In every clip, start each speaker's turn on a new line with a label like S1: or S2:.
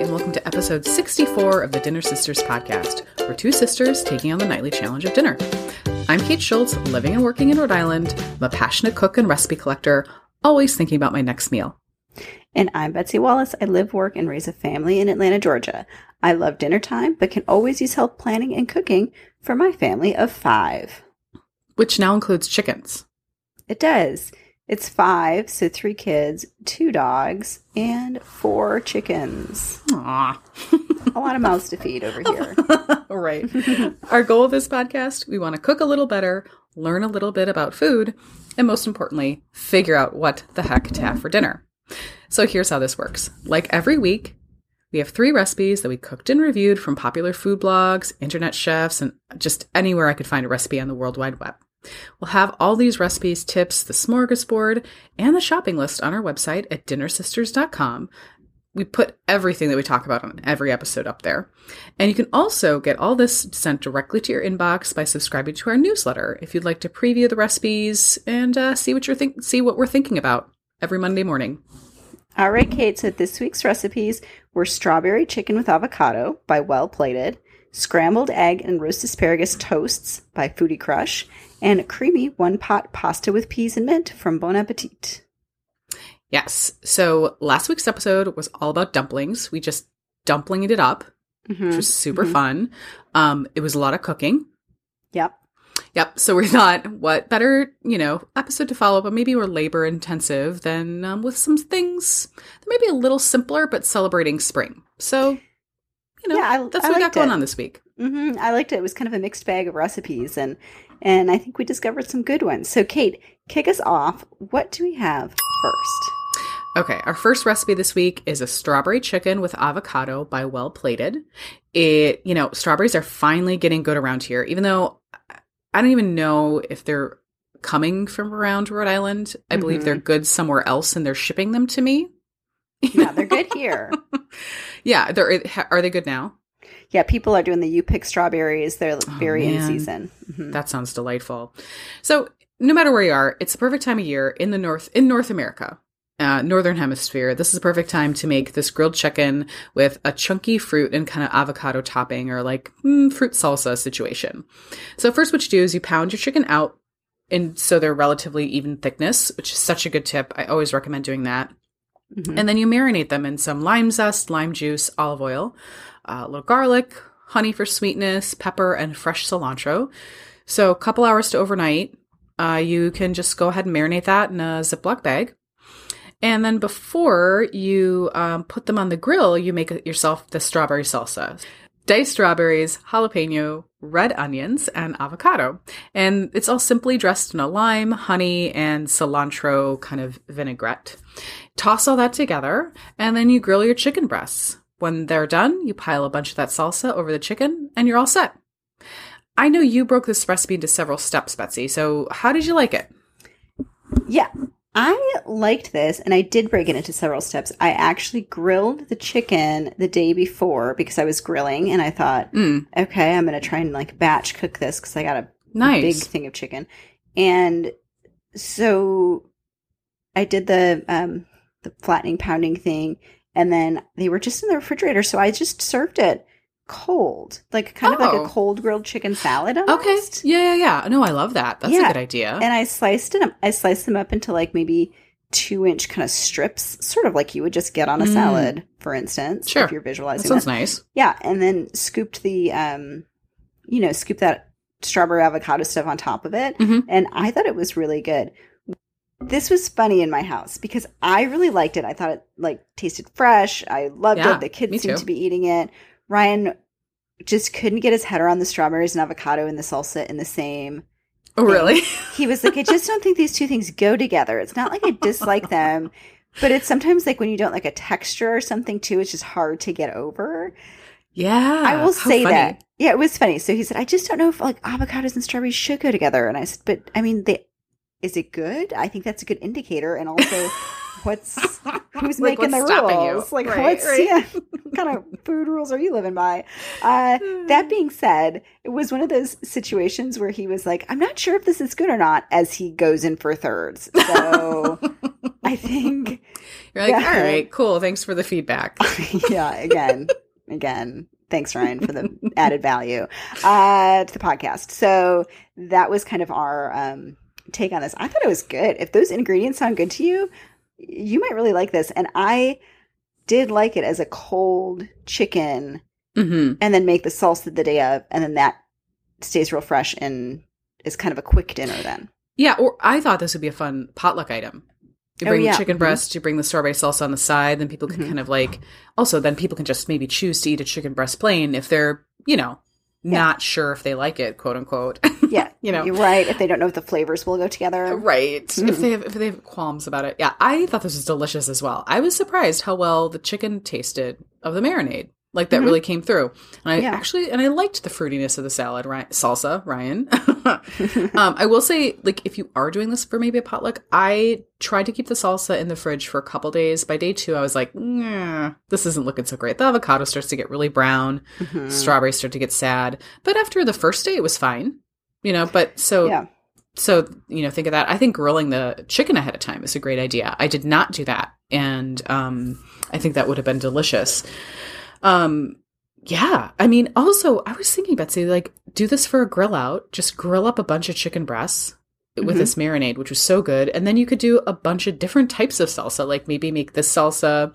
S1: and welcome to episode 64 of the Dinner Sisters podcast. We're two sisters taking on the nightly challenge of dinner. I'm Kate Schultz, living and working in Rhode Island. I'm a passionate cook and recipe collector, always thinking about my next meal.
S2: And I'm Betsy Wallace. I live, work, and raise a family in Atlanta, Georgia. I love dinner time, but can always use help planning and cooking for my family of five.
S1: Which now includes chickens.
S2: It does. It's five, so three kids, two dogs, and four chickens.
S1: Aww.
S2: a lot of mouths to feed over here.
S1: right. Our goal of this podcast we want to cook a little better, learn a little bit about food, and most importantly, figure out what the heck to have for dinner. So here's how this works. Like every week, we have three recipes that we cooked and reviewed from popular food blogs, internet chefs, and just anywhere I could find a recipe on the World Wide Web. We'll have all these recipes, tips, the smorgasbord, and the shopping list on our website at dinnersisters.com. We put everything that we talk about on every episode up there. And you can also get all this sent directly to your inbox by subscribing to our newsletter if you'd like to preview the recipes and uh, see what you're think- see what we're thinking about every Monday morning.
S2: All right, Kate. So this week's recipes were strawberry chicken with avocado by Well Plated, scrambled egg and roast asparagus toasts by Foodie Crush, and creamy one pot pasta with peas and mint from Bon Appetit.
S1: Yes. So last week's episode was all about dumplings. We just dumplinged it up,
S2: Mm-hmm.
S1: which was super fun. Um, it was a lot of cooking.
S2: Yep.
S1: Yep. So we thought, what better, you know, episode to follow, but maybe more labor intensive than um, with some things that may be a little simpler, but celebrating spring. So, you know,
S2: Yeah, I-
S1: that's
S2: I
S1: what we got going
S2: it.
S1: on this week.
S2: hmm I liked it. It was kind of a mixed bag of recipes, and and I think we discovered some good ones. So, Kate, kick us off. What do we have first?
S1: Okay, our first recipe this week is a strawberry chicken with avocado by Well Plated. It, you know, strawberries are finally getting good around here, even though I don't even know if they're coming from around Rhode Island. I believe
S2: Mhm.
S1: they're good somewhere else and they're shipping them to me.
S2: Yeah, they're good here.
S1: yeah, they're are they good now?
S2: Yeah, people are doing the you pick strawberries. They're very in
S1: Oh, man.
S2: season. Mhm.
S1: That sounds delightful. So, no matter where you are, it's the perfect time of year in the north in North America. Uh, northern hemisphere. This is a perfect time to make this grilled chicken with a chunky fruit and kind of avocado topping or like mm, fruit salsa situation. So first, what you do is you pound your chicken out, and so they're relatively even thickness, which is such a good tip. I always recommend doing that.
S2: Mhm.
S1: And then you marinate them in some lime zest, lime juice, olive oil, uh, a little garlic, honey for sweetness, pepper, and fresh cilantro. So a couple hours to overnight. Uh, you can just go ahead and marinate that in a Ziploc bag. And then before you um, put them on the grill, you make yourself the strawberry salsa. Diced strawberries, jalapeno, red onions, and avocado. And it's all simply dressed in a lime, honey, and cilantro kind of vinaigrette. Toss all that together, and then you grill your chicken breasts. When they're done, you pile a bunch of that salsa over the chicken, and you're all set. I know you broke this recipe into several steps, Betsy, so how did you like it?
S2: Yeah, I liked this, and I did break it into several steps. I actually grilled the chicken the day before because I was grilling, and I thought,
S1: Mm,
S2: okay, I'm going to try and like batch cook this because I got a
S1: nice.
S2: big thing of chicken, and so I did the um the flattening pounding thing, and then they were just in the refrigerator, so I just served it cold, like kind of like
S1: Oh.
S2: a cold grilled chicken salad.
S1: Okay. Yeah, yeah, yeah. No, I love that. That's a good idea.
S2: And I sliced it. I sliced them up into like maybe two inch kind of strips, sort of like you would just get on a
S1: Mm.
S2: salad, for instance.
S1: Sure.
S2: If you're visualizing, that
S1: sounds
S2: that.
S1: nice.
S2: Yeah, and then scooped the, um, you know, scoop that strawberry avocado stuff on top of it,
S1: Mhm.
S2: and I thought it was really good. This was funny in my house because I really liked it. I thought it like tasted fresh. I loved
S1: Yeah,
S2: it. The kids seemed
S1: too.
S2: to be eating it. Ryan just couldn't get his head around the strawberries and avocado and the salsa in the same
S1: Oh, really?
S2: he was like, I just don't think these two things go together. It's not like I dislike them, but it's sometimes like when you don't like a texture or something too, it's just hard to get over.
S1: yeah.
S2: I will say
S1: funny.
S2: that. Yeah, it was funny. So he said, I just don't know if like avocados and strawberries should go together. And I said, but I mean, they, is it good? I think that's a good indicator. And also, what's who's
S1: Like,
S2: making the
S1: what's you?
S2: rules? Like,
S1: Right,
S2: what's
S1: right.
S2: yeah, what kind of food rules are you living by? Uh, that being said, it was one of those situations where he was like, I'm not sure if this is good or not as he goes in for thirds. So I think
S1: You're like,
S2: Yeah.
S1: all right, cool. Thanks for the feedback.
S2: yeah, again, again. Thanks, Ryan, for the added value uh, to the podcast. So that was kind of our um, take on this. I thought it was good. If those ingredients sound good to you, you might really like this. And I did like it as a cold chicken,
S1: hmm
S2: and then make the salsa the day of, and then that stays real fresh and is kind of a quick dinner. Then
S1: Yeah, or I thought this would be a fun potluck item. You
S2: Oh,
S1: bring
S2: yeah.
S1: the chicken
S2: Mhm.
S1: breast, you bring the strawberry salsa on the side, then people can
S2: Mhm.
S1: kind of like also then people can just maybe choose to eat a chicken breast plain if they're, you know,
S2: Yeah.
S1: not sure if they like it, quote unquote.
S2: yeah,
S1: You know.
S2: you're right. If they don't know if the flavors will go together,
S1: right.
S2: Mhm.
S1: If they have if they have qualms about it. Yeah, I thought this was delicious as well. I was surprised how well the chicken tasted of the marinade. Like that
S2: Mhm.
S1: really came through. And I
S2: Yeah.
S1: actually and I liked the fruitiness of the salad, Ryan, salsa, Ryan. um, I will say, like, if you are doing this for maybe a potluck, I tried to keep the salsa in the fridge for a couple days. By day two, I was like, nah, this isn't looking so great. The avocado starts to get really brown,
S2: Mhm.
S1: strawberries start to get sad. But after the first day, it was fine, you know. But so,
S2: yeah.
S1: so you know, think of that. I think grilling the chicken ahead of time is a great idea. I did not do that, and um, I think that would have been delicious. Um, yeah, I mean, also, I was thinking, Betsy, like, do this for a grill out. Just grill up a bunch of chicken breasts with
S2: Mhm.
S1: this marinade, which was so good. And then you could do a bunch of different types of salsa, like maybe make this salsa,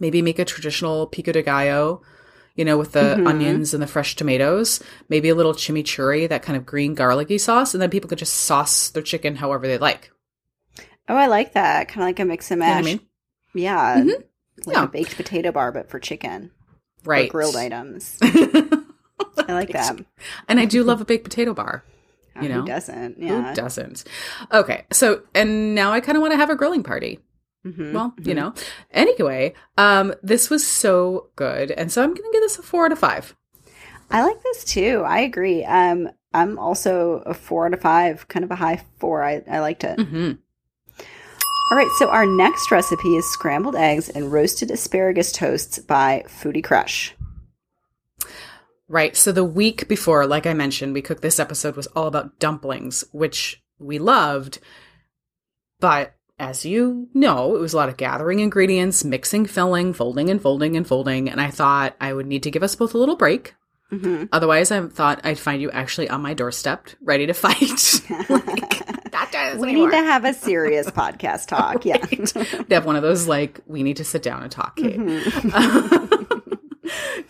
S1: maybe make a traditional pico de gallo, you know, with the
S2: Mhm.
S1: onions and the fresh tomatoes, maybe a little chimichurri, that kind of green garlicky sauce. And then people could just sauce their chicken however they like.
S2: Oh, I like that. Kind of like a mix and
S1: You know I mean?
S2: Yeah.
S1: Mhm.
S2: Like
S1: Yeah.
S2: a baked potato bar, but for chicken. or
S1: Right.
S2: grilled items. I like that.
S1: and I do love a baked potato bar.
S2: Oh,
S1: You know?
S2: Who doesn't? Yeah.
S1: Who doesn't? Okay, so and now I kind of want to have a grilling party.
S2: Mhm,
S1: Well, you
S2: mhm.
S1: know. Anyway, um, this was so good, and so I'm going to give this a four out of five.
S2: I like this too. I agree. Um, I'm also a four out of five, kind of a high four. I, I liked it.
S1: hmm
S2: All right, so our next recipe is scrambled eggs and roasted asparagus toasts by Foodie Crush.
S1: Right. So the week before, like I mentioned, we cooked this episode was all about dumplings, which we loved, but. As you know, it was a lot of gathering ingredients, mixing, filling, folding, and folding and folding. And I thought I would need to give us both a little break
S2: hmm
S1: Otherwise, I thought I'd find you actually on my doorstep, ready to fight. like, not doing
S2: we
S1: anymore.
S2: need to have a serious podcast talk. Yeah.
S1: They have one of those like we need to sit down and talk. Kate.
S2: Mhm.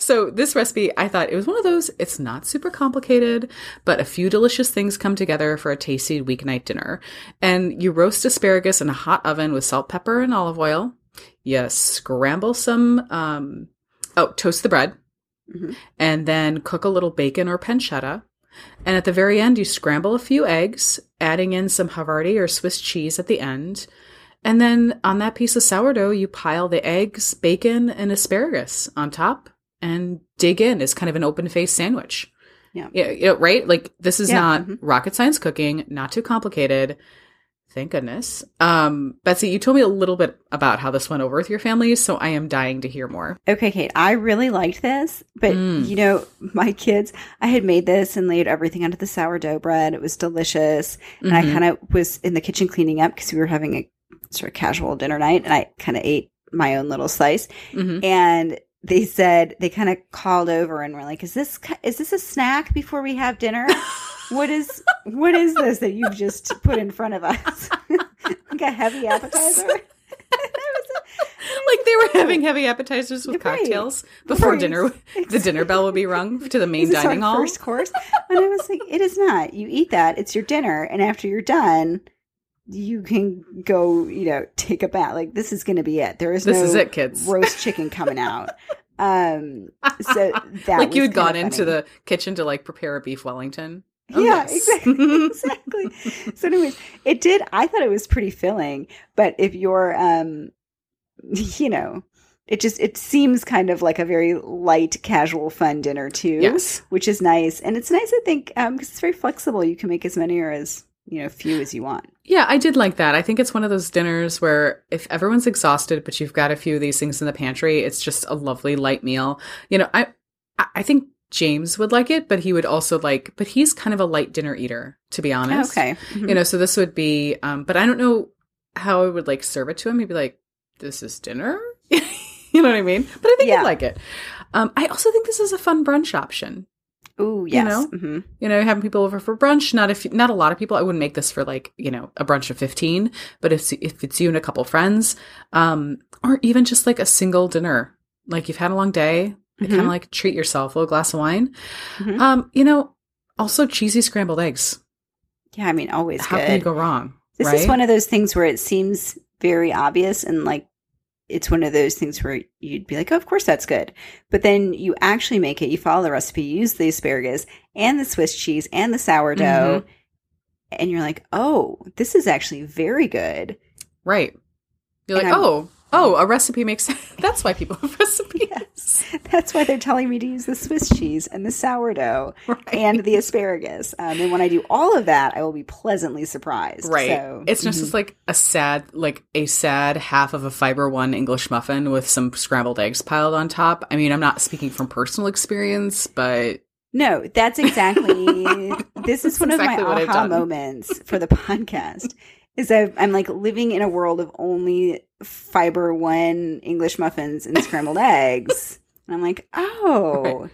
S1: so this recipe, I thought it was one of those. It's not super complicated, but a few delicious things come together for a tasty weeknight dinner. And you roast asparagus in a hot oven with salt, pepper, and olive oil. You scramble some. Um, oh, toast the bread
S2: Mhm.
S1: and then cook a little bacon or pancetta. And at the very end, you scramble a few eggs, adding in some Havarti or Swiss cheese at the end. And then on that piece of sourdough, you pile the eggs, bacon, and asparagus on top and dig in as kind of an open faced sandwich.
S2: Yeah.
S1: Yeah, you know, right? Like this is
S2: Yeah,
S1: not
S2: mhm. rocket
S1: science cooking, not too complicated. Thank goodness. Um, Betsy, you told me a little bit about how this went over with your family, so I am dying to hear more.
S2: Okay, Kate, I really liked this, but
S1: Mm.
S2: you know, my kids, I had made this and laid everything onto the sourdough bread. It was delicious. And I
S1: Mhm.
S2: kind of was in the kitchen cleaning up because we were having a sort of casual dinner night and I kind of ate my own little slice.
S1: Mhm.
S2: And they said, they kind of called over and were like, is this, is this a snack before we have dinner? what is, what is this that you've just put in front of us? like a heavy appetizer? It was a-
S1: like they were having heavy appetizers with
S2: Right.
S1: cocktails before
S2: Right.
S1: dinner. The dinner bell would be rung to the main
S2: Is this
S1: dining hall.
S2: First course, and I was like, "It is not. You eat that. It's your dinner, and after you're done, you can go. You know, take a bath. Like this is going to be it. There is
S1: This
S2: no
S1: is it, kids.
S2: roast chicken coming out. Um, so that
S1: like you had gone into
S2: funny.
S1: the kitchen to like prepare a beef Wellington. Oh,
S2: yeah,
S1: yes.
S2: exactly, exactly. So, anyways, it did. I thought it was pretty filling, but if you're, um, you know, it just it seems kind of like a very light, casual, fun dinner too.
S1: yes.
S2: which is nice. And it's nice, I think, because it's very flexible. You can make as many or as you know few as you want.
S1: Yeah, I did like that. I think it's one of those dinners where if everyone's exhausted, but you've got a few of these things in the pantry, it's just a lovely light meal. You know, I I- think James would like it, but he would also like, but he's kind of a light dinner eater, to be honest.
S2: Okay,
S1: You know, so this would be, um, but I don't know how I would like serve it to him. He'd be like, this is dinner. you know what I mean? But I think
S2: Yeah.
S1: you'd like it. Um, I also think this is a fun brunch option.
S2: Ooh, yes.
S1: know?
S2: hmm
S1: You know, having people over for brunch. Not if not a lot of people. I wouldn't make this for like you know a brunch of fifteen. But if if it's you and a couple friends, um, or even just like a single dinner, like you've had a long day,
S2: Mhm.
S1: kind of like treat yourself, a little glass of wine.
S2: Mhm.
S1: Um, you know, also cheesy scrambled eggs.
S2: Yeah, I mean, always
S1: How
S2: good.
S1: can you go wrong?
S2: This
S1: right?
S2: is one of those things where it seems very obvious and like it's one of those things where you'd be like, oh, of course that's good. But then you actually make it, you follow the recipe, you use the asparagus and the Swiss cheese and the sourdough.
S1: Mm-hmm.
S2: And you're like, oh, this is actually very good.
S1: Right. You're
S2: And
S1: like,
S2: I'm-
S1: oh, oh, a recipe makes sense. That's why people have recipes.
S2: Yes. That's why they're telling me to use the Swiss cheese and the sourdough
S1: Right.
S2: and the asparagus. Um, and when I do all of that, I will be pleasantly surprised.
S1: Right.
S2: So,
S1: it's just
S2: mhm.
S1: just like a sad, like a sad half of a fiber one English muffin with some scrambled eggs piled on top. I mean, I'm not speaking from personal experience, but
S2: No, that's exactly. this is
S1: That's
S2: one
S1: exactly
S2: of my aha moments for the podcast. Is I've, I'm like living in a world of only fiber one English muffins and scrambled eggs, and I'm like, oh,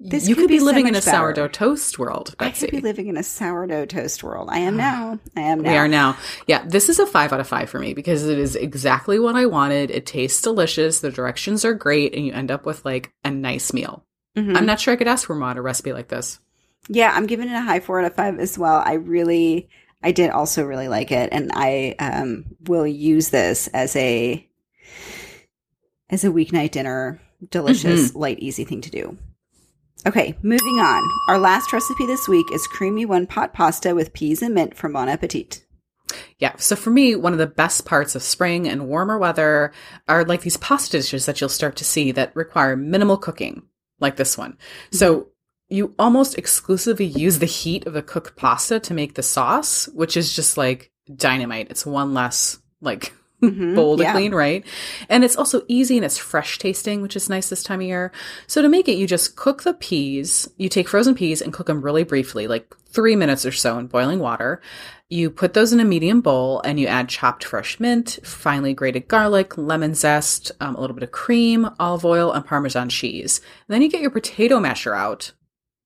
S2: This
S1: you
S2: could
S1: could
S2: be
S1: be
S2: so
S1: living in a
S2: better.
S1: sourdough toast world,
S2: I could be living in a sourdough toast world. I am now. I am now.
S1: We are now. Yeah, this is a five out of five for me because it is exactly what I wanted. It tastes delicious. The directions are great, and you end up with like a nice meal.
S2: Mhm.
S1: I'm not sure I could ask for more a recipe like this.
S2: Yeah, I'm giving it a high four out of five as well. I really, I did also really like it, and I um, will use this as a as a weeknight dinner, delicious, light, easy thing to do. Okay, moving on. Our last recipe this week is creamy one pot pasta with peas and mint from Bon Appetit.
S1: Yeah. So for me, one of the best parts of spring and warmer weather are like these pasta dishes that you'll start to see that require minimal cooking, like this one. So you almost exclusively use the heat of the cooked pasta to make the sauce, which is just like dynamite. It's one less like
S2: Mhm,
S1: bowl to
S2: yeah.
S1: clean, right? And it's also easy and it's fresh tasting, which is nice this time of year. So to make it, you just cook the peas. You take frozen peas and cook them really briefly, like three minutes or so in boiling water. You put those in a medium bowl and you add chopped fresh mint, finely grated garlic, lemon zest, um, a little bit of cream, olive oil, and Parmesan cheese. And then you get your potato masher out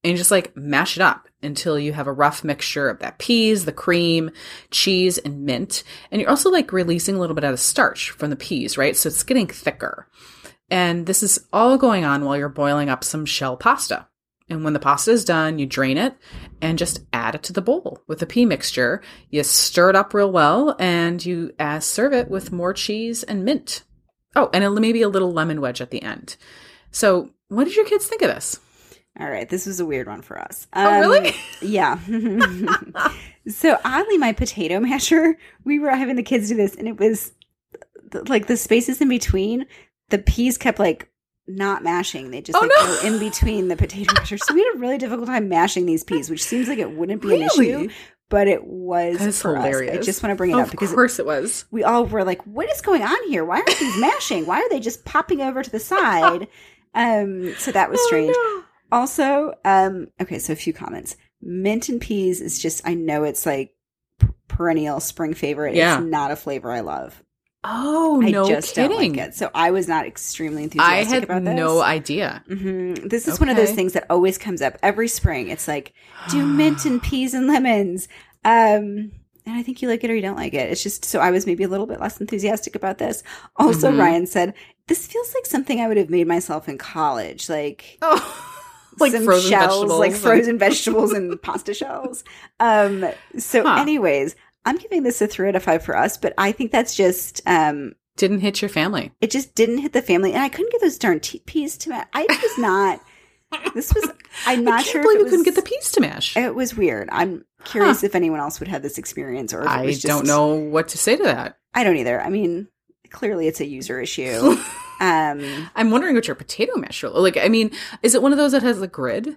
S1: and just like mash it up until you have a rough mixture of that peas, the cream, cheese, and mint. And you're also like releasing a little bit of starch from the peas, right? So it's getting thicker. And this is all going on while you're boiling up some shell pasta. And when the pasta is done, you drain it and just add it to the bowl with the pea mixture. You stir it up real well and you uh, serve it with more cheese and mint. Oh, and maybe a little lemon wedge at the end. So, what did your kids think of this?
S2: All right, this was a weird one for us.
S1: Oh, really?
S2: Um, Yeah. so oddly, my potato masher, we were having the kids do this, and it was th- like the spaces in between. The peas kept like not mashing; they just
S1: Oh,
S2: like
S1: no.
S2: go in between the potato masher. So we had a really difficult time mashing these peas, which seems like it wouldn't be an issue, but it was
S1: That is
S2: for us. I just want to bring it
S1: Oh,
S2: up because of
S1: course it was.
S2: we all were like, "What is going on here? Why aren't these mashing? Why are they just popping over to the side?" Um, so that was strange.
S1: Oh, no.
S2: Also, um, okay, so a few comments. Mint and peas is just I know it's like perennial spring favorite.
S1: Yeah.
S2: It's not a flavor I love.
S1: Oh, no
S2: I just
S1: kidding.
S2: don't like it. So I was not extremely
S1: I
S2: enthusiastic
S1: had
S2: about this.
S1: no idea.
S2: hmm This is one of those things that always comes up every spring. It's like do mint and peas and lemons. Um, and I think you like it or you don't like it. It's just so I was maybe a little bit less enthusiastic about this. Also,
S1: Mhm.
S2: Ryan said this feels like something I would have made myself in college, like
S1: Oh, like
S2: some
S1: frozen
S2: shells,
S1: vegetables.
S2: like
S1: and-
S2: frozen vegetables and pasta shells. Um, so,
S1: Huh.
S2: anyways, I'm giving this a three out of five for us, but I think that's just um,
S1: Didn't hit your family.
S2: it just didn't hit the family, and I couldn't get those darn te- peas to match. I was not. This was. I'm not
S1: I
S2: sure.
S1: believe
S2: if
S1: you
S2: it
S1: couldn't get the peas to mash.
S2: It was weird. I'm curious if anyone else would have this experience, or if it
S1: I
S2: just,
S1: don't know what to say to that.
S2: I don't either. I mean, clearly it's a user issue. Um,
S1: I'm wondering what your potato masher like. I mean, is it one of those that has a grid?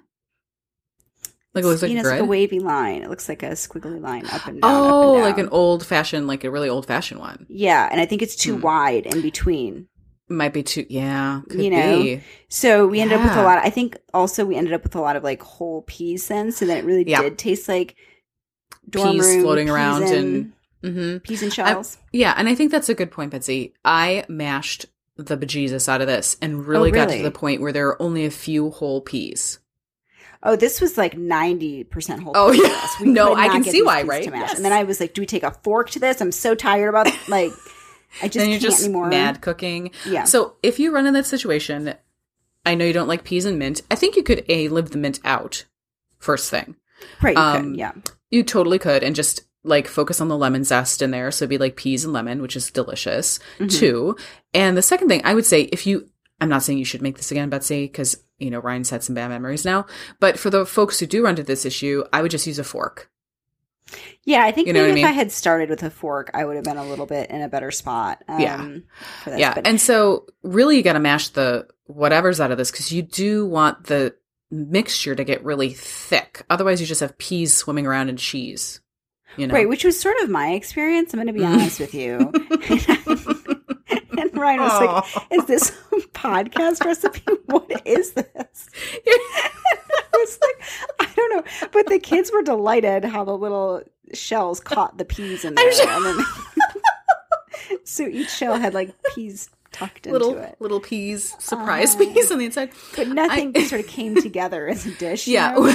S1: Like it looks like
S2: you know,
S1: a
S2: it's like a wavy line. It looks like a squiggly line up and down.
S1: oh,
S2: and
S1: like an old fashioned, like a really old fashioned one.
S2: Yeah, and I think it's too
S1: Hmm.
S2: wide in between.
S1: Might be too. Yeah, could
S2: You know,
S1: be.
S2: So we ended up with a
S1: Yeah.
S2: lot. I think also we ended up with a lot of like whole peas then. So then it really
S1: Yeah.
S2: did taste like dorm
S1: Peas floating around
S2: peas
S1: and- Mm-hmm.
S2: Peas and shells.
S1: Yeah, and I think that's a good point, Betsy. I mashed the bejesus out of this and really, got to the point where there are only a few whole peas.
S2: Oh, this was like ninety percent whole.
S1: Oh,
S2: peas
S1: yeah.
S2: us.
S1: No, I can see why, right? Yes.
S2: And then I was like, "Do we take a fork to this?" I'm so tired about like. I just can't
S1: just
S2: anymore.
S1: mad cooking.
S2: Yeah.
S1: So if you run in that situation, I know you don't like peas and mint. I think you could a live the mint out first thing.
S2: Right.
S1: Um,
S2: could. Yeah.
S1: You totally could, and just like focus on the lemon zest in there. So it'd be like peas and lemon, which is delicious
S2: Mhm.
S1: too. And the second thing I would say, if you, I'm not saying you should make this again, Betsy, because you know Ryan's had some bad memories now. But for the folks who do run into this issue, I would just use a fork.
S2: Yeah, I think
S1: You know
S2: maybe
S1: what I
S2: if I had started with a fork, I would have been a little bit in a better spot. Um,
S1: Yeah.
S2: This.
S1: yeah,
S2: But
S1: and so really you got to mash the whatever's out of this because you do want the mixture to get really thick. Otherwise, you just have peas swimming around in cheese. You know,
S2: Right, which was sort of my experience. I'm going to be mm. honest with you. and Ryan was like, "Is this a podcast recipe? What is this?" I was like, "I don't know," but the kids were delighted how the little shells caught the peas in there,
S1: sure-
S2: and then so each shell had like peas tucked into
S1: little
S2: it,
S1: little peas, surprise
S2: Aw.
S1: peas on the inside.
S2: but nothing
S1: I-
S2: sort of came together as a dish. you
S1: Yeah.
S2: know?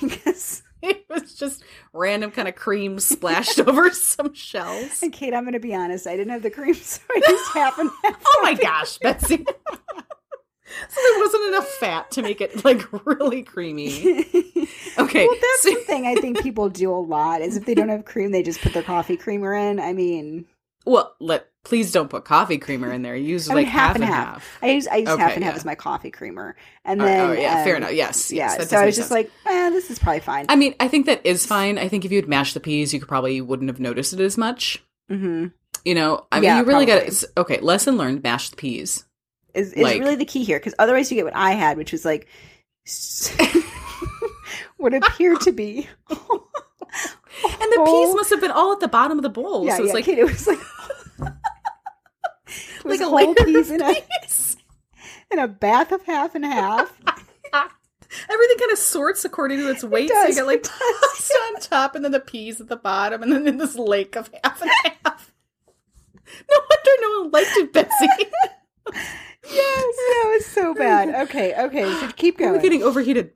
S2: because.
S1: it was just random kind of cream splashed over some shells.
S2: And Kate, I'm going to be honest. I didn't have the cream, so I just happened.
S1: Oh my gosh, Betsy. so there wasn't enough fat to make it like really creamy. Okay.
S2: Well, that's
S1: so-
S2: the thing I think people do a lot is if they don't have cream, they just put their coffee creamer in. I mean,
S1: well, let please don't put coffee creamer in there. Use
S2: I
S1: like
S2: mean, half
S1: half,
S2: and half.
S1: half.
S2: I use I use half
S1: Okay,
S2: and half as my coffee creamer, and
S1: Oh,
S2: then
S1: oh, yeah, fair
S2: um,
S1: enough. Yes, yes,
S2: yeah. So I was just
S1: sense.
S2: like, eh, this is probably fine.
S1: I mean, I think that is fine. I think if you had mashed the peas, you could probably wouldn't have noticed it as much.
S2: hmm
S1: You know, I mean,
S2: Yeah,
S1: you really got it. Okay, lesson learned: mash the peas.
S2: Is is
S1: like-
S2: really the key here because otherwise you get what I had, which was like what appeared to be.
S1: And the peas must have been all at the bottom of the bowl.
S2: yeah,
S1: so it's
S2: yeah,
S1: like
S2: Kate, it was like
S1: like a
S2: whole piece in a in a bath of half and half.
S1: Everything kind of sorts according to its weight. so
S2: does,
S1: you get like pasta on top and then the peas at the bottom and then in this lake of half and half. No wonder no one liked it, Betsy.
S2: yes, that was so bad. Okay, okay, so keep going.
S1: We're getting overheated.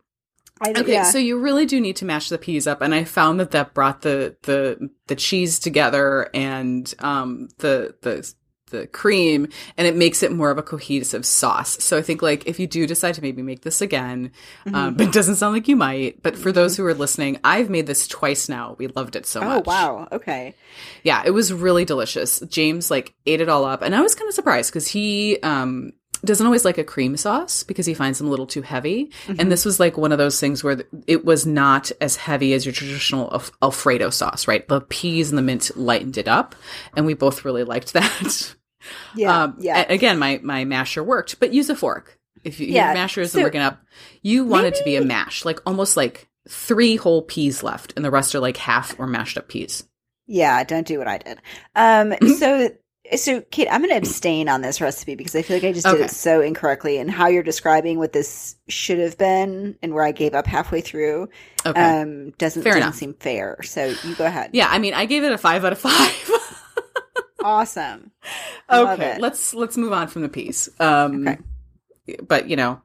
S2: I,
S1: Okay,
S2: yeah.
S1: so you really do need to mash the peas up, and I found that that brought the the the cheese together and um the the the cream, and it makes it more of a cohesive sauce. So I think like if you do decide to maybe make this again,
S2: Mm-hmm.
S1: um, but it doesn't sound like you might. But for those who are listening, I've made this twice now. We loved it so
S2: oh
S1: much.
S2: Oh, wow, okay.
S1: Yeah, it was really delicious. James like ate it all up, and I was kind of surprised because he um doesn't always like a cream sauce because he finds them a little too heavy.
S2: Mm-hmm.
S1: And this was like one of those things where it was not as heavy as your traditional Alf- Alfredo sauce, right? The peas and the mint lightened it up, and we both really liked that.
S2: Yeah,
S1: um,
S2: yeah.
S1: again, my my masher worked, but use a fork if you,
S2: Yeah,
S1: your masher isn't
S2: so
S1: working up. You want it to be a mash, like almost like three whole peas left, and the rest are like half or mashed up peas.
S2: Yeah, don't do what I did. Um, so, so Kate, I'm going to abstain on this recipe because I feel like I just did it so incorrectly. And how you're describing what this should have been, and where I gave up halfway through,
S1: Okay.
S2: um, doesn't
S1: Fair
S2: doesn't seem fair. So you go ahead.
S1: Yeah, I mean, I gave it a five out of five.
S2: Awesome.
S1: Okay, let's let's move on from the piece. Um,
S2: Okay.
S1: but you know,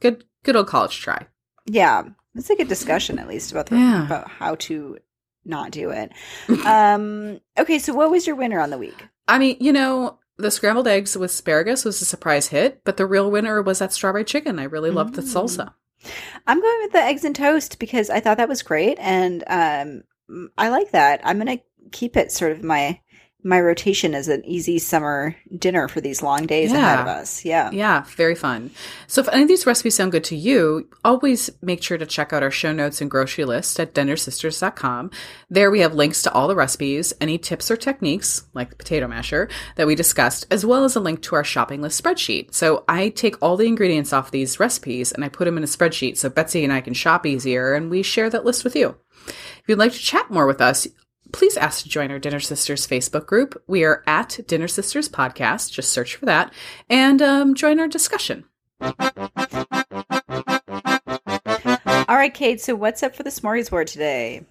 S1: good good old college try.
S2: Yeah, it's a good discussion at least about the,
S1: Yeah.
S2: about how to not do it. um. Okay, so what was your winner on the week?
S1: I mean, you know, the scrambled eggs with asparagus was a surprise hit, but the real winner was that strawberry chicken. I really loved the
S2: Mm.
S1: salsa.
S2: I'm going with the eggs and toast because I thought that was great, and um, I like that. I'm going to keep it sort of my my rotation is an easy summer dinner for these long days ahead of us. Yeah.
S1: Yeah, very fun. So if any of these recipes sound good to you, always make sure to check out our show notes and grocery list at dinnersisters.com. There we have links to all the recipes, any tips or techniques, like the potato masher, that we discussed, as well as a link to our shopping list spreadsheet. So I take all the ingredients off these recipes and I put them in a spreadsheet so Betsy and I can shop easier and we share that list with you. If you'd like to chat more with us, please ask to join our Dinner Sisters Facebook group. We are at Dinner Sisters Podcast. Just search for that and um, join our discussion.
S2: All right, Kate. So what's up for the smorgasbord today?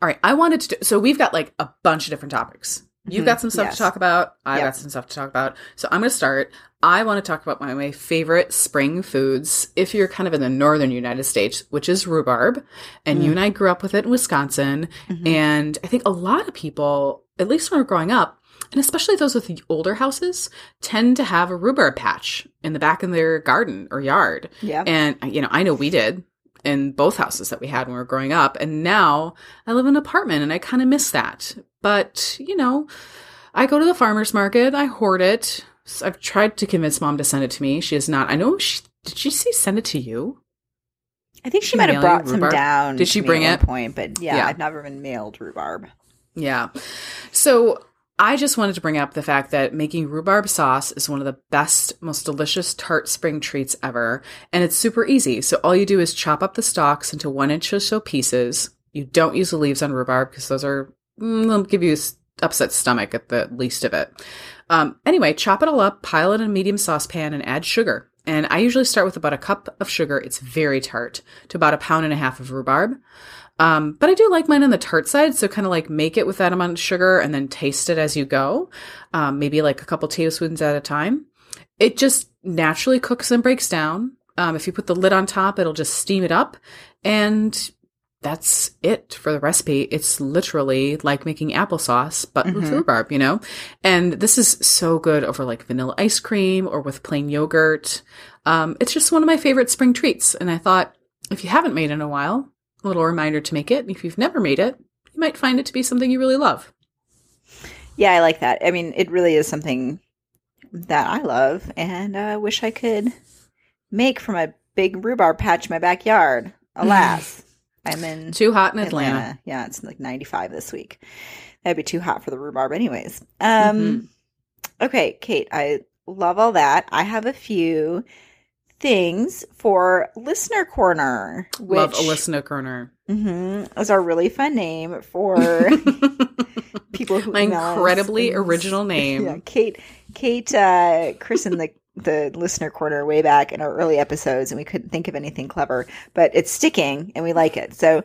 S1: All right, I wanted to. Do, so we've got like a bunch of different topics. You've
S2: Mhm,
S1: got some stuff
S2: yes.
S1: to talk about. I've
S2: Yep.
S1: got some stuff to talk about. So I'm going to start. I want to talk about my, my favorite spring foods. If you're kind of in the northern United States, which is rhubarb, and you
S2: Mm.
S1: and I grew up with it in Wisconsin,
S2: Mhm.
S1: and I think a lot of people, at least when we're growing up, and especially those with the older houses, tend to have a rhubarb patch in the back of their garden or yard.
S2: yeah.
S1: And, you know, I know we did in both houses that we had when we were growing up. And now I live in an apartment and I kind of miss that. But, you know, I go to the farmer's market, I hoard it. So I've tried to convince mom to send it to me. She is not. I know she, did she say send it to you?
S2: I think she
S1: she
S2: might have brought some
S1: rhubarb?
S2: down.
S1: Did she bring
S2: at
S1: it?
S2: point? But yeah,
S1: Yeah.
S2: I've never been mailed rhubarb.
S1: Yeah. So I just wanted to bring up the fact that making rhubarb sauce is one of the best, most delicious tart spring treats ever. And it's super easy. So all you do is chop up the stalks into one inch or so pieces. You don't use the leaves on rhubarb because those are, mm, they'll give you upset stomach at the least of it. Um, anyway, chop it all up, pile it in a medium saucepan, and add sugar. And I usually start with about a cup of sugar. It's very tart to about a pound and a half of rhubarb. Um, but I do like mine on the tart side, so kind of like make it with that amount of sugar and then taste it as you go, um, maybe like a couple tablespoons at a time. It just naturally cooks and breaks down. Um, if you put the lid on top, it'll just steam it up, and that's it for the recipe. It's literally like making applesauce, but with
S2: Mhm.
S1: rhubarb, you know? And this is so good over like vanilla ice cream or with plain yogurt. Um, it's just one of my favorite spring treats. And I thought, if you haven't made it in a while, a little reminder to make it. If you've never made it, you might find it to be something you really love.
S2: Yeah, I like that. I mean, it really is something that I love, and I wish I could make from a big rhubarb patch in my backyard. Alas, I'm in
S1: Too hot in
S2: Atlanta.
S1: Atlanta.
S2: Yeah, it's like 95 this week. That'd be too hot for the rhubarb, anyways. Um,
S1: Mhm.
S2: Okay, Kate, I love all that. I have a few things for listener corner, which
S1: Love a listener corner.
S2: Mm-hmm, is our really fun name for people who
S1: My incredibly original name.
S2: Yeah, Kate, Kate, uh, christened the the listener corner way back in our early episodes, and we couldn't think of anything clever, but it's sticking, and we like it. So,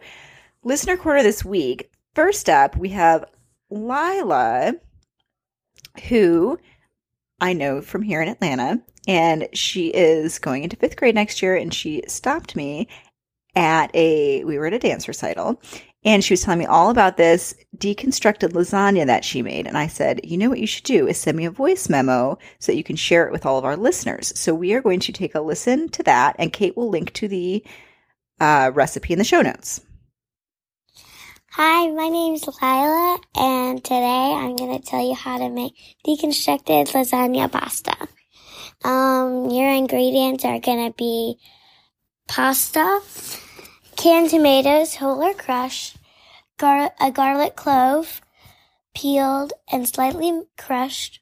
S2: listener corner this week. First up, we have Lila, who I know from here in Atlanta, and she is going into fifth grade next year, and she stopped me at a we were at a dance recital and she was telling me all about this deconstructed lasagna that she made. And i said you know what you should do is send me a voice memo so that you can share it with all of our listeners. So we are going to take a listen to that and kate will link to the uh, recipe in the show notes.
S3: Hi, my name's Lila, and today I'm going to tell you how to make deconstructed lasagna pasta. Um, your ingredients are going to be pasta, canned tomatoes, whole or crushed, gar- a garlic clove, peeled and slightly crushed,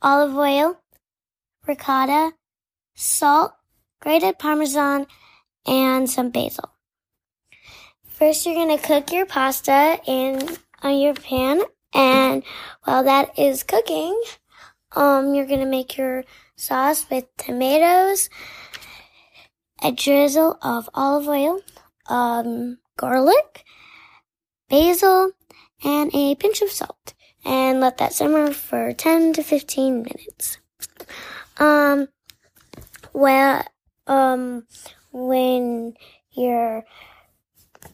S3: olive oil, ricotta, salt, grated parmesan, and some basil. First, you're going to cook your pasta in on your pan, and while that is cooking, um, you're going to make your sauce with tomatoes, a drizzle of olive oil, um, garlic, basil, and a pinch of salt, and let that simmer for 10 to 15 minutes. Um, well, um, when your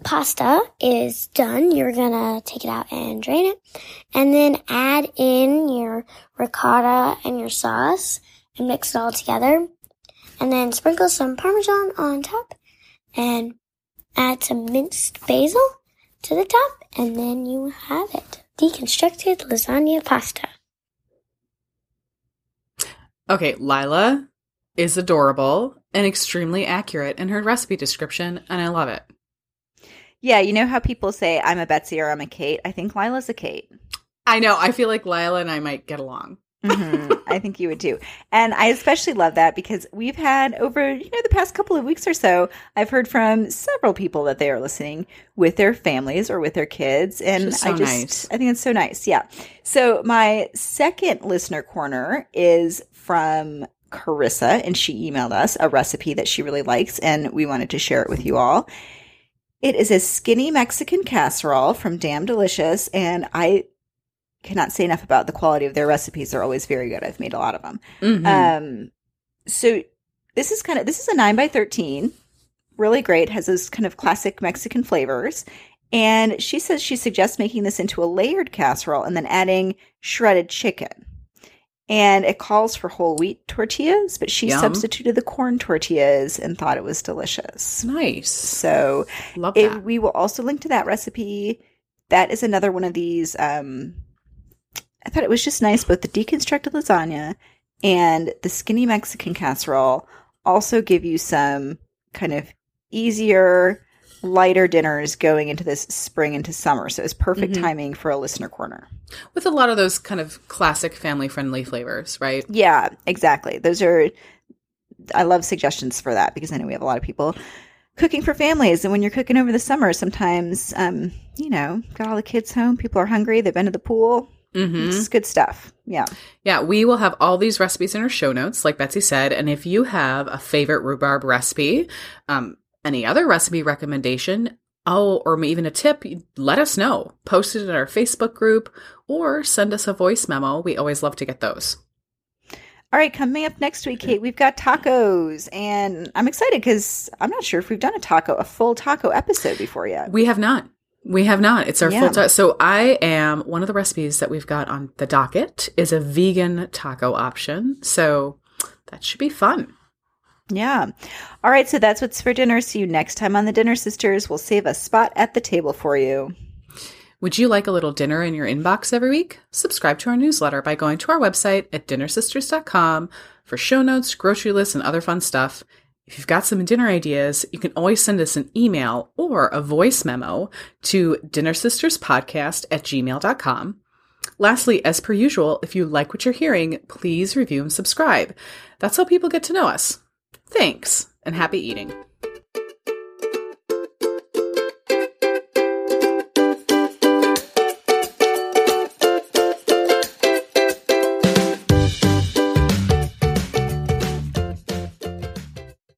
S3: pasta is done, you're gonna take it out and drain it, and then add in your ricotta and your sauce and mix it all together, and then sprinkle some parmesan on top, and add some minced basil to the top, and then you have it. Deconstructed lasagna pasta.
S1: Okay, Lila is adorable and extremely accurate in her recipe description, and I love it.
S2: yeah you know how people say i'm a betsy or i'm a kate i think lila's a kate
S1: I know. I feel like Lila and I might get along.
S2: Mhm. I think you would too. And I especially love that because we've had over, you know, the past couple of weeks or so, I've heard from several people that they are listening with their families or with their kids. And
S1: so
S2: I just,
S1: nice.
S2: I think it's so nice. Yeah. So my second listener corner is from Carissa, and she emailed us a recipe that she really likes, and we wanted to share it with you all. It is a skinny Mexican casserole from Damn Delicious, and I cannot say enough about the quality of their recipes. They're always very good. I've made a lot of them.
S1: Mhm.
S2: Um, so this is kind of this is a nine by thirteen, really great. Has those kind of classic Mexican flavors. And she says she suggests making this into a layered casserole and then adding shredded chicken. And it calls for whole wheat tortillas, but she
S1: Yum.
S2: substituted the corn tortillas and thought it was delicious.
S1: nice.
S2: So
S1: Love
S2: it,
S1: that.
S2: we will also link to that recipe. That is another one of these. Um, I thought it was just nice. Both the deconstructed lasagna and the skinny Mexican casserole also give you some kind of easier, lighter dinners going into this spring into summer. So it's perfect
S1: Mhm.
S2: timing for a listener corner.
S1: With a lot of those kind of classic family friendly flavors, right?
S2: Yeah, exactly. Those are. I love suggestions for that because I know we have a lot of people cooking for families, and when you're cooking over the summer, sometimes, um, you know, got all the kids home, people are hungry, they've been to the pool.
S1: Mm-hmm.
S2: It's good stuff. Yeah.
S1: Yeah, we will have all these recipes in our show notes, like Betsy said. And if you have a favorite rhubarb recipe, um, any other recipe recommendation, oh, or even a tip, let us know. Post it in our Facebook group or send us a voice memo. We always love to get those.
S2: All right, coming up next week, Kate, we've got tacos, and I'm excited because I'm not sure if we've done a taco, a full taco episode before yet.
S1: We have not. We have not. It's our
S2: Yeah.
S1: full time. So I am one of the recipes that we've got on the docket is a vegan taco option. So that should be fun.
S2: Yeah. All right, so that's what's for dinner. See you next time on the Dinner Sisters. We'll save a spot at the table for you.
S1: Would you like a little dinner in your inbox every week? Subscribe to our newsletter by going to our website at dinnersisters.com for show notes, grocery lists, and other fun stuff. If you've got some dinner ideas, you can always send us an email or a voice memo to dinnersisterspodcast at gmail.com. Lastly, as per usual, if you like what you're hearing, please review and subscribe. That's how people get to know us. Thanks, and happy eating.